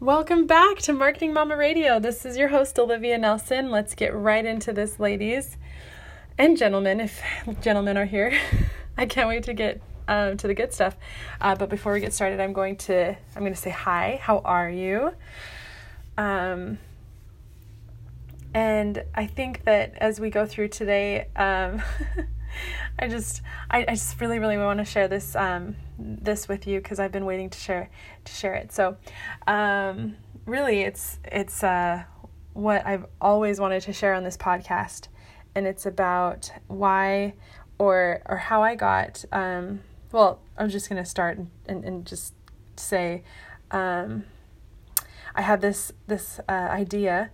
Welcome back to Marketing Mama Radio. This is your host, Olivia Nelson. Let's get right into this, ladies and gentlemen, if gentlemen are here. I can't wait to get um, to the good stuff. Uh, but before we get started, I'm going to I'm going to say hi. How are you? Um, and I think that as we go through today, um, I just I, I just really really want to share this um, this with you because I've been waiting to share to share it. So um, really it's it's uh, what I've always wanted to share on this podcast, and it's about why or or how I got. Um, well, I'm just gonna start and, and just say um, I had this this uh, idea,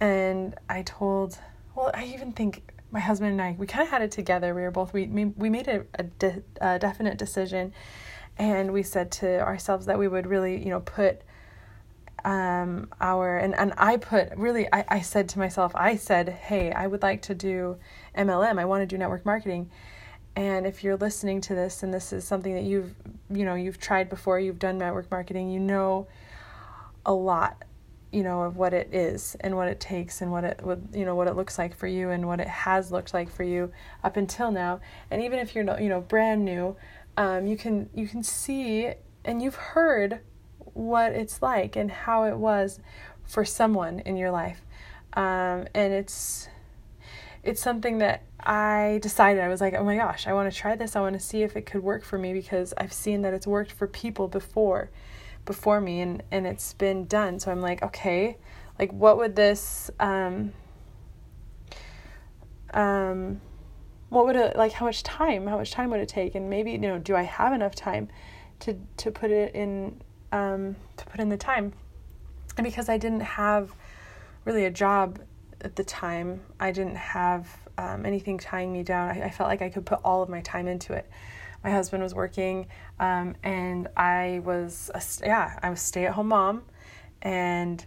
and I told. Well, I even think my husband and I, we kind of had it together. We were both, we, we made a, a, de, a definite decision and we said to ourselves that we would really, you know, put um, our, and, and I put really, I, I said to myself, I said, hey, I would like to do MLM. I want to do network marketing. And if you're listening to this and this is something that you've, you know, you've tried before, you've done network marketing, you know a lot you know of what it is and what it takes and what it what you know what it looks like for you and what it has looked like for you up until now. And even if you're not you know brand new um, you can you can see and you've heard what it's like and how it was for someone in your life. Um, and it's it's something that I decided I was like, oh my gosh, I want to try this. I want to see if it could work for me because I've seen that it's worked for people before before me and and it's been done. So i'm like okay like what would this um um what would it like how much time how much time would it take? And maybe you know do i have enough time to to put it in um to put in the time? And because i didn't have really a job at the time i didn't have um, anything tying me down. I, I felt like i could put all of my time into it my husband was working, um, and I was a, yeah I was stay at home mom, and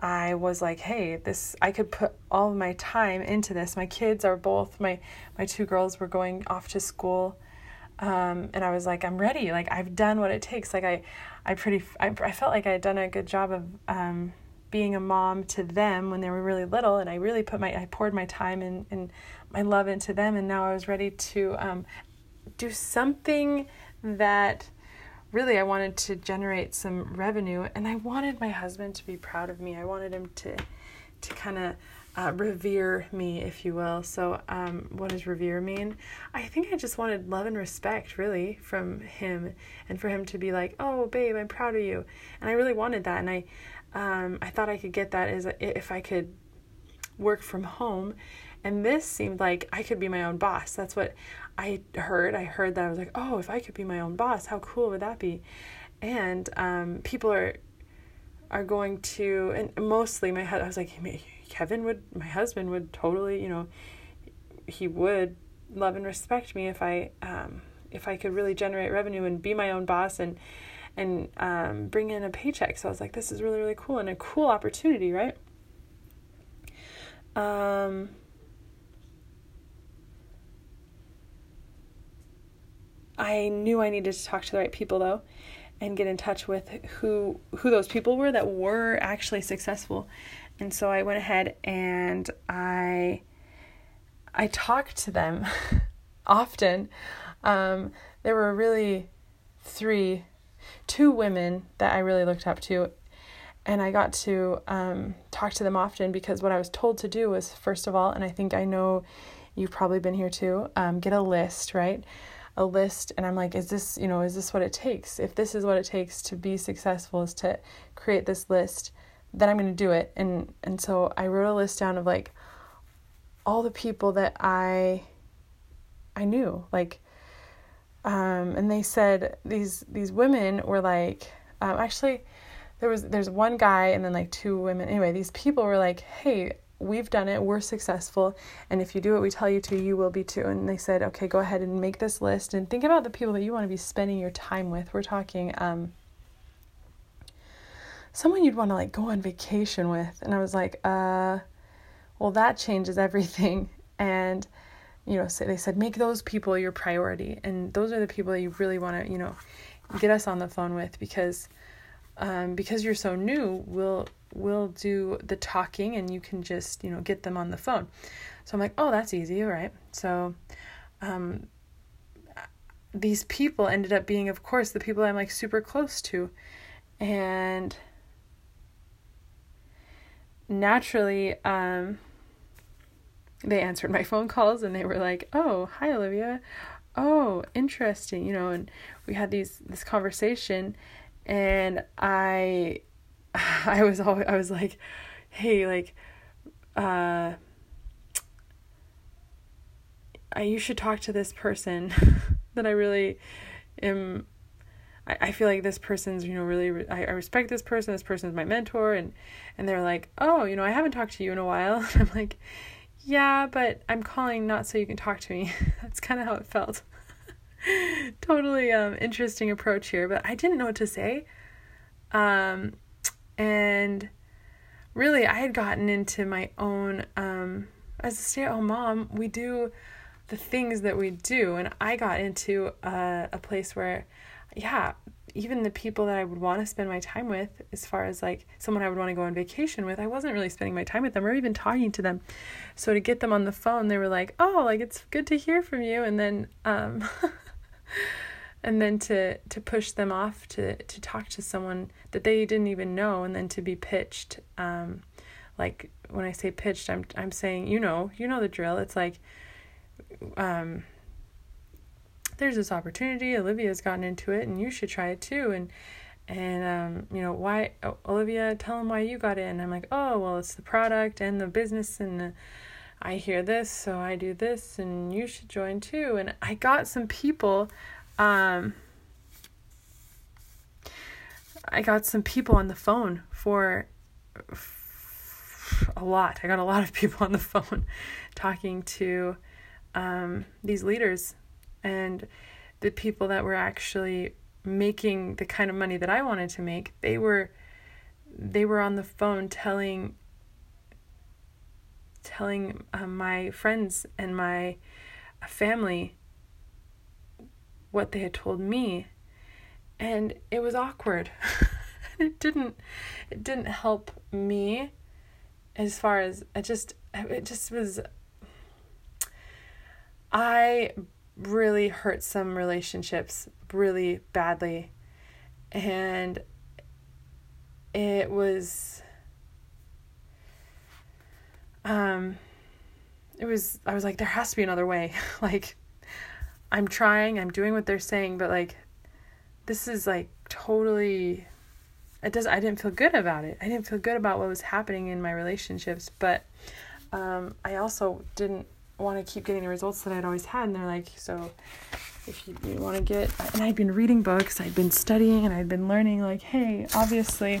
I was like, hey, this I could put all of my time into this. My kids are both my my two girls were going off to school, um, and I was like, I'm ready. Like I've done what it takes. Like I, I pretty I, I felt like I had done a good job of um, being a mom to them when they were really little, and I really put my I poured my time and and my love into them, and now I was ready to um, do something that really I wanted to generate some revenue and I wanted my husband to be proud of me. I wanted him to to kind of uh, revere me, if you will. So, um, what does revere mean? I think I just wanted love and respect, really, from him, and for him to be like, "Oh, babe, I'm proud of you," and I really wanted that, and I, um, I thought I could get that as a, if I could work from home, and this seemed like I could be my own boss. That's what I heard. I heard that I was like, oh, if I could be my own boss, how cool would that be? And um, people are are going to, and mostly my I was like, Kevin would, my husband would totally, you know, he would love and respect me if I um, if I could really generate revenue and be my own boss and and um, bring in a paycheck. So I was like, this is really really cool and a cool opportunity, right? Um, I knew I needed to talk to the right people though and get in touch with who who those people were that were actually successful. And so I went ahead and I I talked to them often. Um, there were really three, two women that I really looked up to, and I got to um, talk to them often because what I was told to do was first of all, and I think I know you've probably been here too, um, get a list, right? A list and I'm like, is this, you know, is this what it takes? If this is what it takes to be successful is to create this list, then I'm going to do it. And and so I wrote a list down of like all the people that I I knew, like um and they said these these women were like um actually there was there's one guy and then like two women. Anyway, these people were like, "Hey, we've done it, we're successful, and if you do what we tell you to, you will be too. And they said, okay, go ahead and make this list and think about the people that you want to be spending your time with. We're talking um, someone you'd want to like go on vacation with. And I was like, uh, well, that changes everything. And you know, so they said make those people your priority, and those are the people that you really want to, you know, get us on the phone with because um, because you're so new, we'll we'll do the talking and you can just you know get them on the phone. So I'm like, oh, that's easy, right. So, um, these people ended up being, of course, the people I'm like super close to, and naturally, um, they answered my phone calls and they were like, "Oh, hi Olivia. Oh, interesting." You know, and we had these this conversation and I I was always, I was like, "Hey, like uh I you should talk to this person that I really am I, I feel like this person's you know really I, I respect this person this person is my mentor and and they're like oh you know I haven't talked to you in a while I'm like yeah, but I'm calling not so you can talk to me. That's kind of how it felt. totally um, interesting approach here, but I didn't know what to say. Um, and really, I had gotten into my own, um, as a stay at home mom, we do the things that we do. And I got into a, a place where, yeah, even the people that I would want to spend my time with, as far as like someone I would want to go on vacation with, I wasn't really spending my time with them or even talking to them. So to get them on the phone, they were like, "Oh, like it's good to hear from you," and then um, and then to to push them off to to talk to someone that they didn't even know, and then to be pitched. Um, like when I say pitched, I'm I'm saying you know you know the drill. It's like um there's this opportunity. Olivia's gotten into it, and you should try it too. And and um, you know why Olivia, tell them why you got in. I'm like, oh well, it's the product and the business, and the, I hear this, so I do this, and you should join too. And I got some people. Um, I got some people on the phone for a lot. I got a lot of people on the phone talking to um, these leaders and the people that were actually making the kind of money that I wanted to make, they were they were on the phone telling telling uh, my friends and my family what they had told me and it was awkward it didn't it didn't help me as far as it just it just was i really hurt some relationships really badly. And it was um it was I was like there has to be another way. like I'm trying, I'm doing what they're saying, but like this is like totally it does I didn't feel good about it. I didn't feel good about what was happening in my relationships, but um I also didn't want to keep getting the results that I'd always had. And they're like, so if you, you want to get, and I'd been reading books, I'd been studying, and I'd been learning, like, hey, obviously,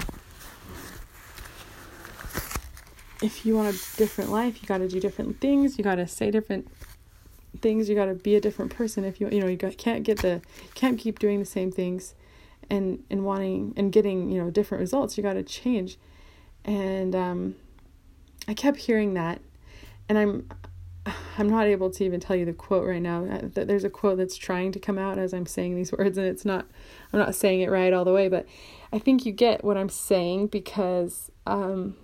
if you want a different life, you got to do different things, you got to say different things, you got to be a different person. If you, you know, you got, can't get the, can't keep doing the same things and, and wanting and getting, you know, different results, you got to change. And, um, I kept hearing that and I'm I'm not able to even tell you the quote right now. Uh, there's a quote that's trying to come out as I'm saying these words, and it's not, I'm not saying it right all the way, but I think you get what I'm saying because um,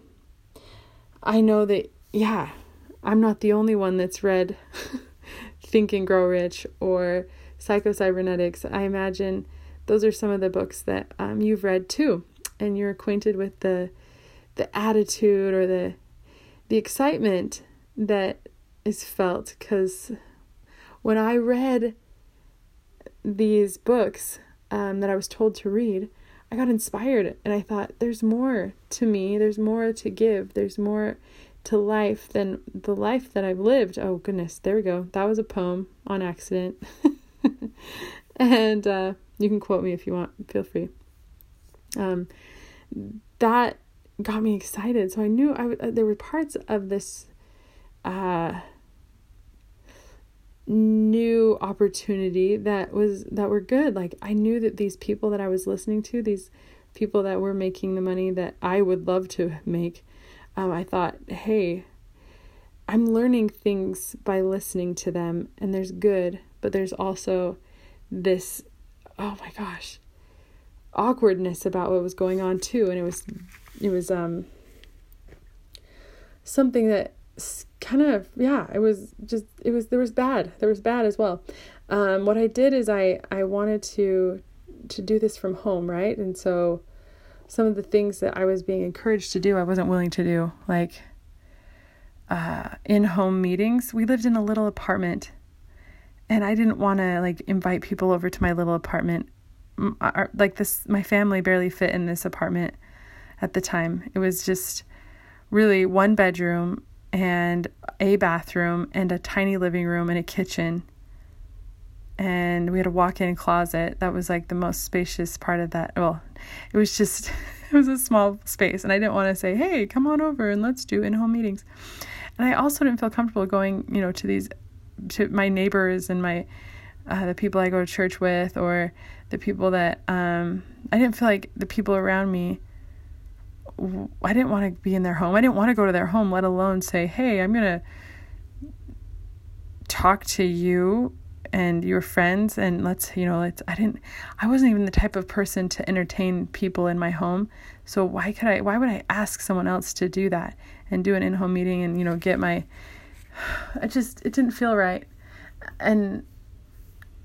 I know that, yeah, I'm not the only one that's read Think and Grow Rich or Psycho-Cybernetics. I imagine those are some of the books that um, you've read too, and you're acquainted with the the attitude or the the excitement that is felt. Because when I read these books um, that I was told to read, I got inspired and I thought, there's more to me, there's more to give, there's more to life than the life that I've lived. Oh, goodness, there we go. That was a poem on accident. and uh, you can quote me if you want, feel free. Um, that got me excited. So I knew I w- uh, there were parts of this uh, new opportunity that was that were good like i knew that these people that i was listening to these people that were making the money that i would love to make um, i thought hey i'm learning things by listening to them and there's good but there's also this oh my gosh awkwardness about what was going on too and it was it was um something that kind of yeah it was just it was there was bad there was bad as well. Um what i did is i i wanted to to do this from home right? And so some of the things that i was being encouraged to do i wasn't willing to do. Like uh in home meetings. We lived in a little apartment and i didn't want to like invite people over to my little apartment. Like this my family barely fit in this apartment at the time. It was just really one bedroom and a bathroom and a tiny living room and a kitchen and we had a walk-in closet that was like the most spacious part of that well it was just it was a small space and i didn't want to say hey come on over and let's do in-home meetings and i also didn't feel comfortable going you know to these to my neighbors and my uh, the people i go to church with or the people that um, i didn't feel like the people around me I didn't want to be in their home. I didn't want to go to their home, let alone say, "Hey, I'm going to talk to you and your friends and let's, you know, let's I didn't I wasn't even the type of person to entertain people in my home. So why could I why would I ask someone else to do that and do an in-home meeting and, you know, get my I just it didn't feel right. And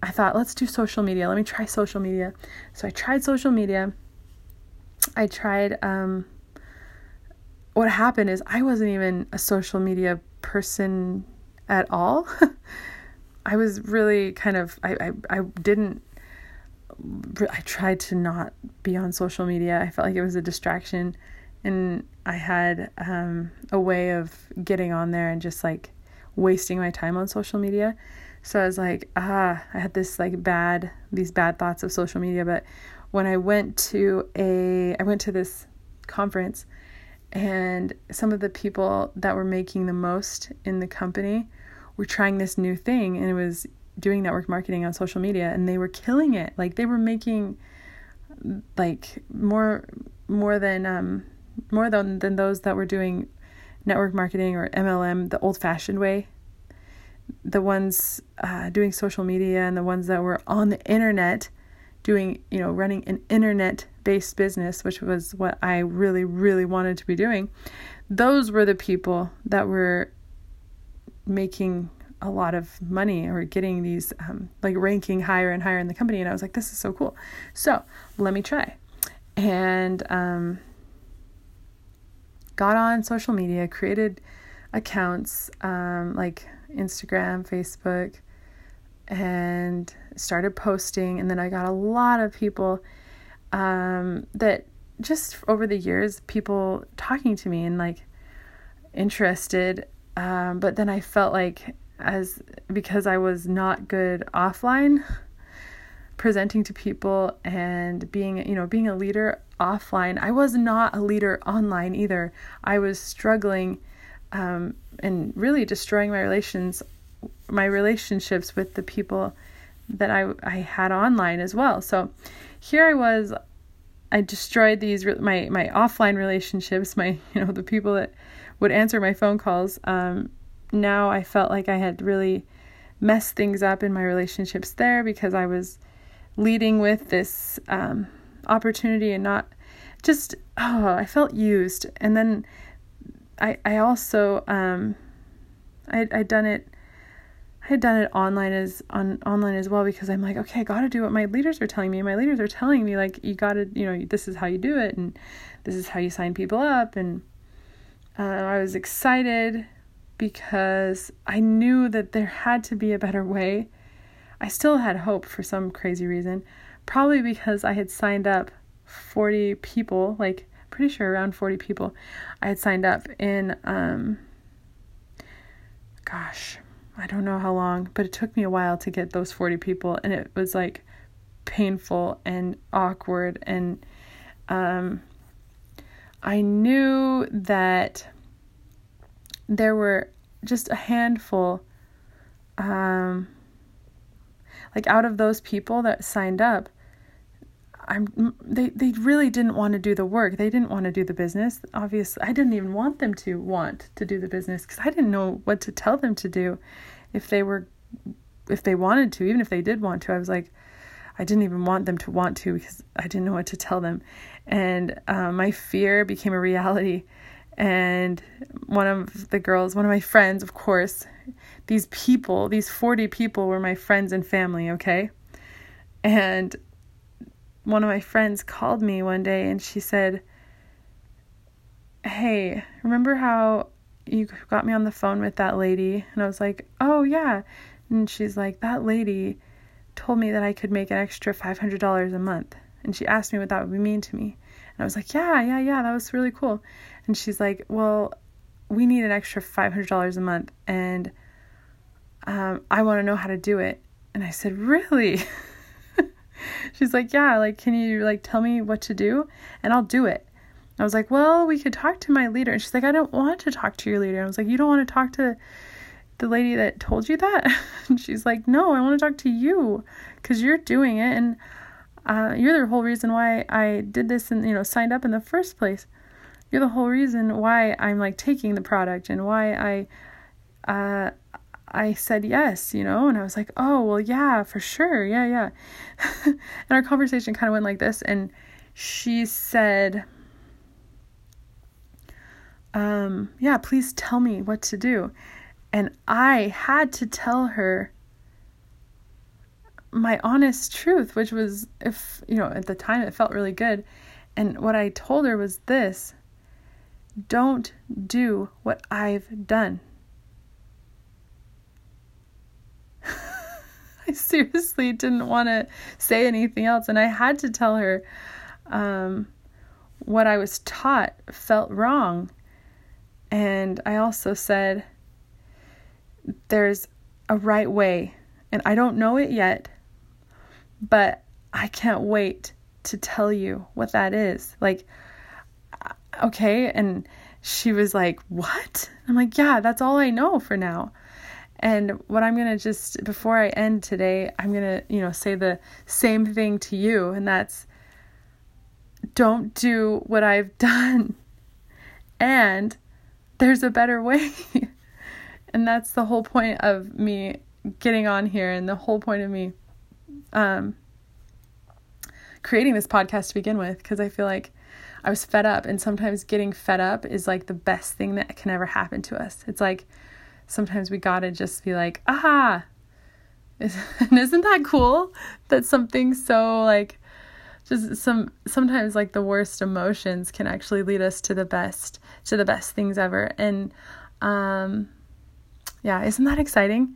I thought, let's do social media. Let me try social media. So I tried social media. I tried um, what happened is I wasn't even a social media person at all. I was really kind of I, I I didn't I tried to not be on social media. I felt like it was a distraction and I had um, a way of getting on there and just like wasting my time on social media. So I was like, ah, I had this like bad these bad thoughts of social media, but when I went to a I went to this conference and some of the people that were making the most in the company were trying this new thing and it was doing network marketing on social media and they were killing it. Like they were making like more more than um more than than those that were doing network marketing or MLM the old fashioned way. The ones uh, doing social media and the ones that were on the internet doing you know running an internet based business, which was what I really, really wanted to be doing, those were the people that were making a lot of money or getting these um, like ranking higher and higher in the company. And I was like, this is so cool. So let me try. And um, got on social media, created accounts um, like Instagram, Facebook, and started posting. And then I got a lot of people um, that just over the years, people talking to me and like interested. Um, but then I felt like as because I was not good offline, presenting to people and being you know being a leader offline. I was not a leader online either. I was struggling um, and really destroying my relations, my relationships with the people that I I had online as well. So here I was I destroyed these my my offline relationships, my you know the people that would answer my phone calls. Um, now I felt like I had really messed things up in my relationships there because I was leading with this um, opportunity and not just oh I felt used. And then I I also um, I I done it I had done it online as on online as well because I'm like, okay, I got to do what my leaders are telling me. My leaders are telling me like you got to, you know, this is how you do it and this is how you sign people up and uh, I was excited because I knew that there had to be a better way. I still had hope for some crazy reason, probably because I had signed up 40 people, like pretty sure around 40 people I had signed up in um gosh, I don't know how long, but it took me a while to get those 40 people and it was like painful and awkward and um I knew that there were just a handful um like out of those people that signed up I'm they they really didn't want to do the work. They didn't want to do the business. Obviously, I didn't even want them to want to do the business cuz I didn't know what to tell them to do if they were if they wanted to, even if they did want to. I was like I didn't even want them to want to because I didn't know what to tell them. And uh, my fear became a reality. And one of the girls, one of my friends, of course, these people, these 40 people were my friends and family, okay? And one of my friends called me one day and she said, Hey, remember how you got me on the phone with that lady? And I was like, Oh, yeah. And she's like, That lady told me that I could make an extra $500 a month. And she asked me what that would mean to me. And I was like, Yeah, yeah, yeah, that was really cool. And she's like, Well, we need an extra $500 a month. And um, I want to know how to do it. And I said, Really? She's like, Yeah, like, can you like tell me what to do? And I'll do it. I was like, Well, we could talk to my leader. And she's like, I don't want to talk to your leader. I was like, You don't want to talk to the lady that told you that? And she's like, No, I want to talk to you because you're doing it. And uh, you're the whole reason why I did this and, you know, signed up in the first place. You're the whole reason why I'm like taking the product and why I, uh, I said yes, you know, and I was like, oh, well, yeah, for sure. Yeah, yeah. and our conversation kind of went like this. And she said, um, yeah, please tell me what to do. And I had to tell her my honest truth, which was, if, you know, at the time it felt really good. And what I told her was this don't do what I've done. I seriously didn't want to say anything else, and I had to tell her um, what I was taught felt wrong. And I also said, There's a right way, and I don't know it yet, but I can't wait to tell you what that is. Like, uh, okay. And she was like, What? I'm like, Yeah, that's all I know for now. And what I'm going to just, before I end today, I'm going to, you know, say the same thing to you. And that's don't do what I've done. And there's a better way. and that's the whole point of me getting on here and the whole point of me um, creating this podcast to begin with. Because I feel like I was fed up. And sometimes getting fed up is like the best thing that can ever happen to us. It's like, sometimes we gotta just be like, aha. Isn't that cool that something so like just some sometimes like the worst emotions can actually lead us to the best to the best things ever and um yeah isn't that exciting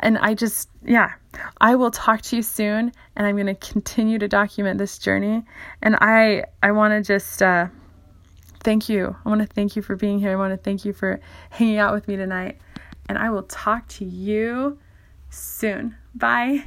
and i just yeah i will talk to you soon and i'm going to continue to document this journey and i i want to just uh thank you i want to thank you for being here i want to thank you for hanging out with me tonight and I will talk to you soon. Bye.